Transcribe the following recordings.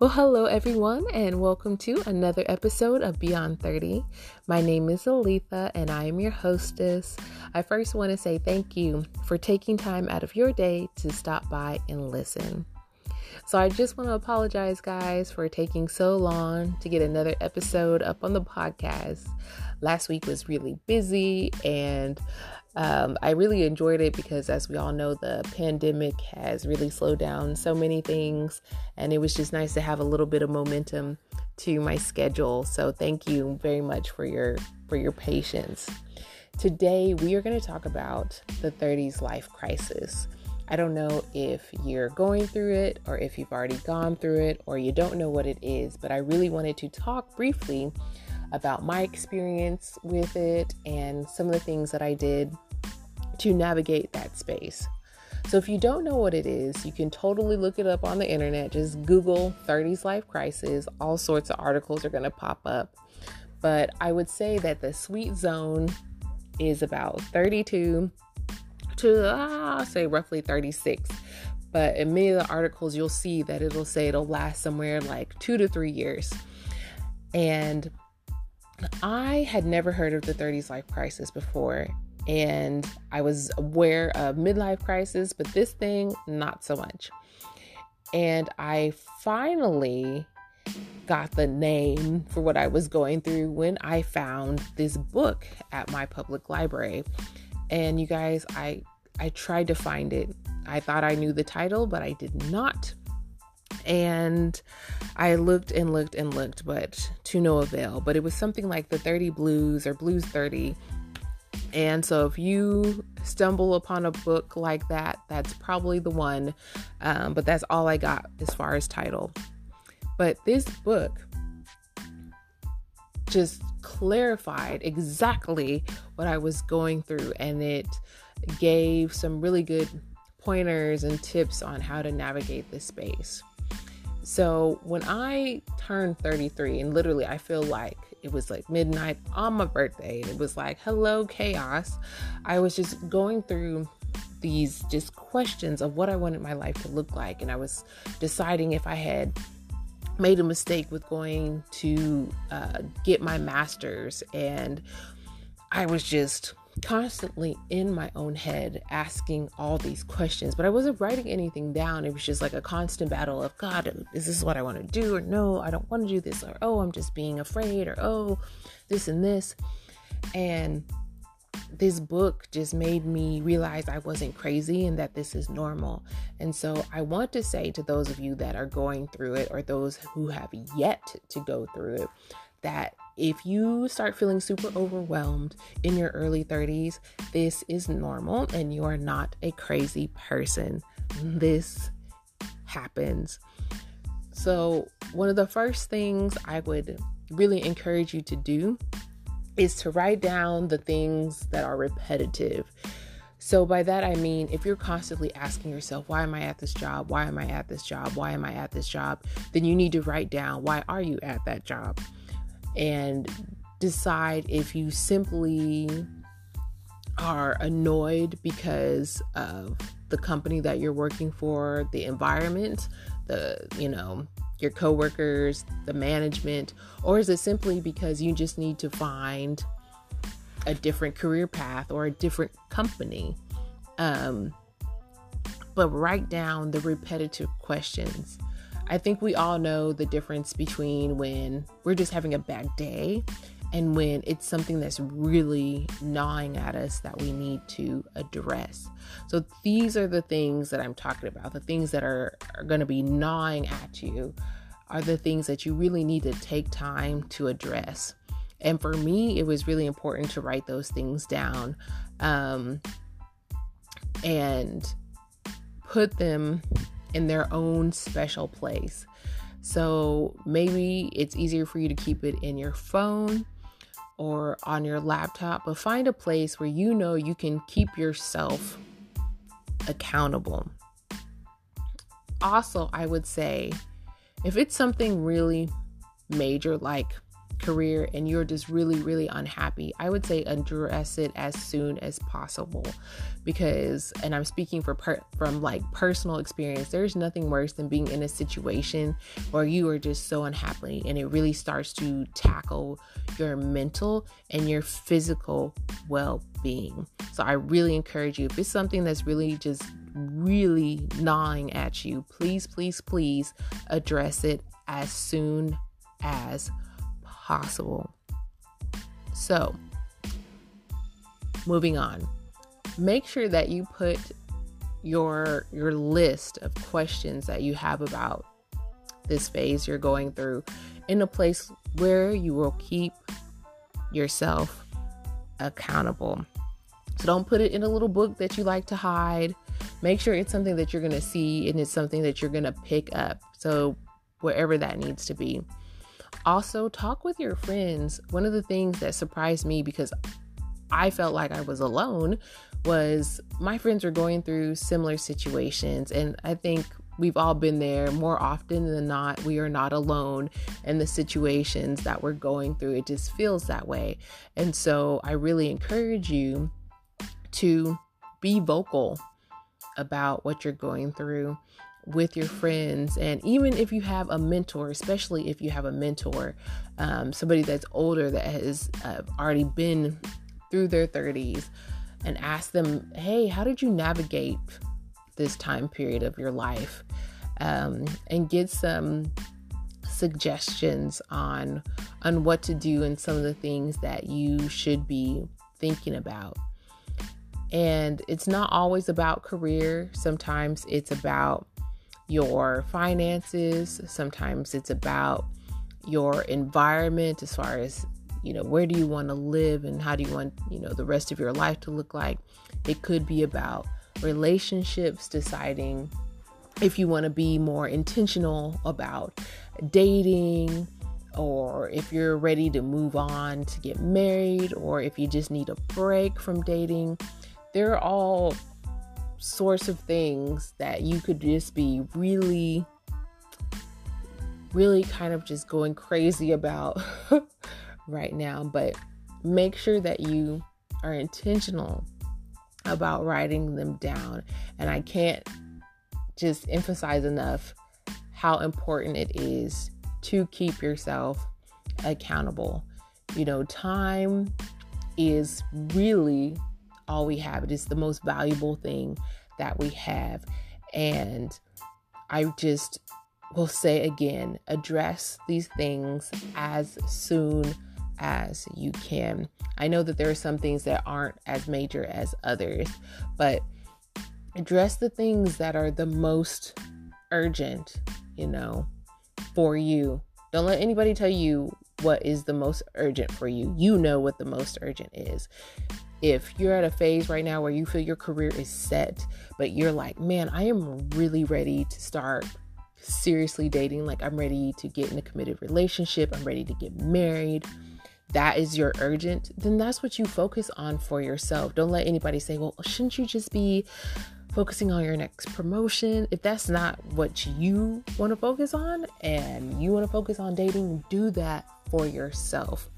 Well, hello everyone, and welcome to another episode of Beyond 30. My name is Aletha, and I am your hostess. I first want to say thank you for taking time out of your day to stop by and listen. So, I just want to apologize, guys, for taking so long to get another episode up on the podcast. Last week was really busy, and um, I really enjoyed it because, as we all know, the pandemic has really slowed down so many things, and it was just nice to have a little bit of momentum to my schedule. So, thank you very much for your for your patience. Today, we are going to talk about the 30s life crisis. I don't know if you're going through it or if you've already gone through it or you don't know what it is, but I really wanted to talk briefly about my experience with it and some of the things that I did to navigate that space. So, if you don't know what it is, you can totally look it up on the internet. Just Google 30s life crisis. All sorts of articles are going to pop up. But I would say that the sweet zone is about 32 to, ah, say, roughly 36. But in many of the articles, you'll see that it'll say it'll last somewhere like two to three years. And I had never heard of the 30s life crisis before and I was aware of midlife crisis, but this thing, not so much. And I finally got the name for what I was going through when I found this book at my public library. And you guys, I I tried to find it. I thought I knew the title, but I did not. And I looked and looked and looked, but to no avail. But it was something like the 30 Blues or Blues 30 and so, if you stumble upon a book like that, that's probably the one. Um, but that's all I got as far as title. But this book just clarified exactly what I was going through, and it gave some really good pointers and tips on how to navigate this space. So, when I turned 33, and literally I feel like it was like midnight on my birthday. and It was like, hello, chaos. I was just going through these just questions of what I wanted my life to look like. And I was deciding if I had made a mistake with going to uh, get my master's. And I was just constantly in my own head asking all these questions, but I wasn't writing anything down. It was just like a constant battle of God, is this what I want to do? Or no, I don't want to do this. Or oh, I'm just being afraid. Or oh, this and this. And this book just made me realize I wasn't crazy and that this is normal. And so I want to say to those of you that are going through it or those who have yet to go through it that if you start feeling super overwhelmed in your early 30s, this is normal and you are not a crazy person. This happens. So, one of the first things I would really encourage you to do is to write down the things that are repetitive. So, by that I mean, if you're constantly asking yourself, why am I at this job? Why am I at this job? Why am I at this job? Then you need to write down, why are you at that job? And decide if you simply are annoyed because of the company that you're working for, the environment, the, you know, your coworkers, the management, or is it simply because you just need to find a different career path or a different company? Um, but write down the repetitive questions I think we all know the difference between when we're just having a bad day and when it's something that's really gnawing at us that we need to address. So these are the things that I'm talking about. The things that are, are going to be gnawing at you are the things that you really need to take time to address. And for me, it was really important to write those things down um, and put them in their own special place. So maybe it's easier for you to keep it in your phone or on your laptop, but find a place where you know you can keep yourself accountable. Also, I would say if it's something really major like career and you're just really, really unhappy, I would say address it as soon as possible. Because, and I'm speaking for per, from like personal experience, there's nothing worse than being in a situation where you are just so unhappy and it really starts to tackle your mental and your physical well being. So I really encourage you, if it's something that's really just really gnawing at you, please, please, please address it as soon as possible. So, moving on. Make sure that you put your your list of questions that you have about this phase you're going through in a place where you will keep yourself accountable. So don't put it in a little book that you like to hide. Make sure it's something that you're going to see and it's something that you're going to pick up. So wherever that needs to be. Also, talk with your friends. One of the things that surprised me because I felt like I was alone was my friends were going through similar situations. And I think we've all been there more often than not. We are not alone in the situations that we're going through. It just feels that way. And so I really encourage you to be vocal about what you're going through with your friends and even if you have a mentor especially if you have a mentor um, somebody that's older that has uh, already been through their 30s and ask them hey how did you navigate this time period of your life? Um, and get some suggestions on on what to do and some of the things that you should be thinking about. And it's not always about career. Sometimes it's about your finances, sometimes it's about your environment as far as you know where do you want to live and how do you want you know the rest of your life to look like. It could be about relationships deciding if you want to be more intentional about dating or if you're ready to move on to get married or if you just need a break from dating. They're all sorts of things that you could just be really, really kind of just going crazy about right now. But make sure that you are intentional about writing them down. And I can't just emphasize enough how important it is to keep yourself accountable. You know, time is really all we have. It is the most valuable thing that we have. And I just will say again address these things as soon as you can. I know that there are some things that aren't as major as others, but address the things that are the most urgent, you know, for you. Don't let anybody tell you what is the most urgent for you. You know what the most urgent is if you're at a phase right now where you feel your career is set, but you're like, man, I am really ready to start seriously dating. Like, I'm ready to get in a committed relationship, I'm ready to get married. That is your urgent, then that's what you focus on for yourself. Don't let anybody say, well, shouldn't you just be focusing on your next promotion? If that's not what you want to focus on and you want to focus on dating, do that for yourself.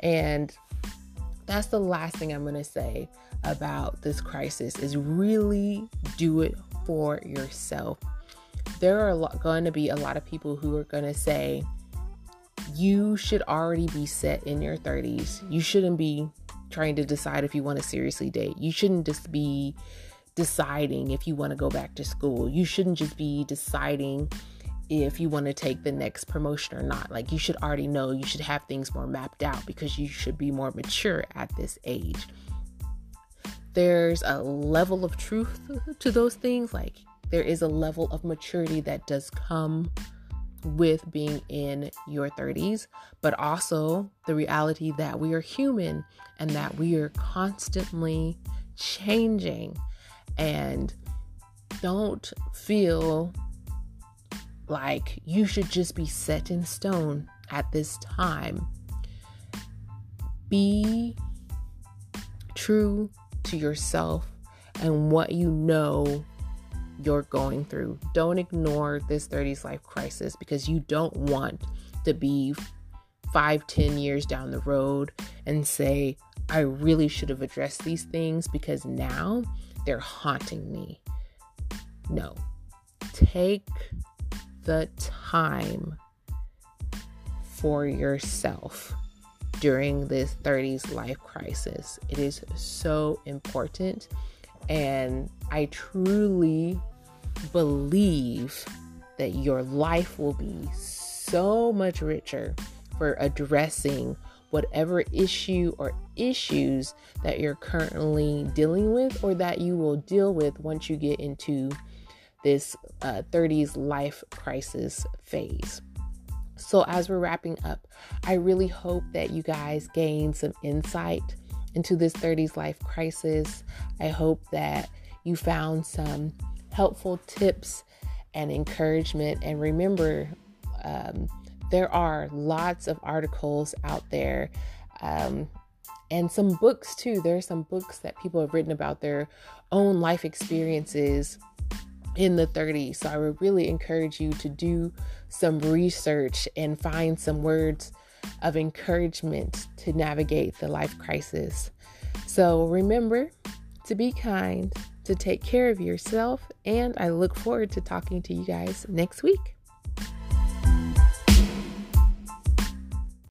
And that's the last thing I'm going to say about this crisis is really do it for yourself. There are going to be a lot of people who are going to say you should already be set in your 30s. You shouldn't be trying to decide if you want to seriously date. You shouldn't just be deciding if you want to go back to school. You shouldn't just be deciding if you want to take the next promotion or not. Like you should already know, you should have things more mapped out because you should be more mature at this age. There's a level of truth to those things. Like there is a level of maturity that does come with being in your 30s, but also the reality that we are human and that we are constantly changing. And don't feel like you should just be set in stone at this time. Be true to yourself and what you know you're going through. Don't ignore this 30s life crisis because you don't want to be five, ten years down the road and say, I really should have addressed these things because now they're haunting me. No. Take the time for yourself during this 30s life crisis. It is so important. And I truly believe that your life will be so much richer for addressing whatever issue or issues that you're currently dealing with or that you will deal with once you get into this uh, 30s life crisis phase. So, as we're wrapping up, I really hope that you guys gain some insight into this 30s life crisis. I hope that you found some helpful tips and encouragement. And remember, um, there are lots of articles out there um, and some books too. There are some books that people have written about their own life experiences in the 30s. So I would really encourage you to do some research and find some words of encouragement to navigate the life crisis. So remember to be kind, to take care of yourself, and I look forward to talking to you guys next week.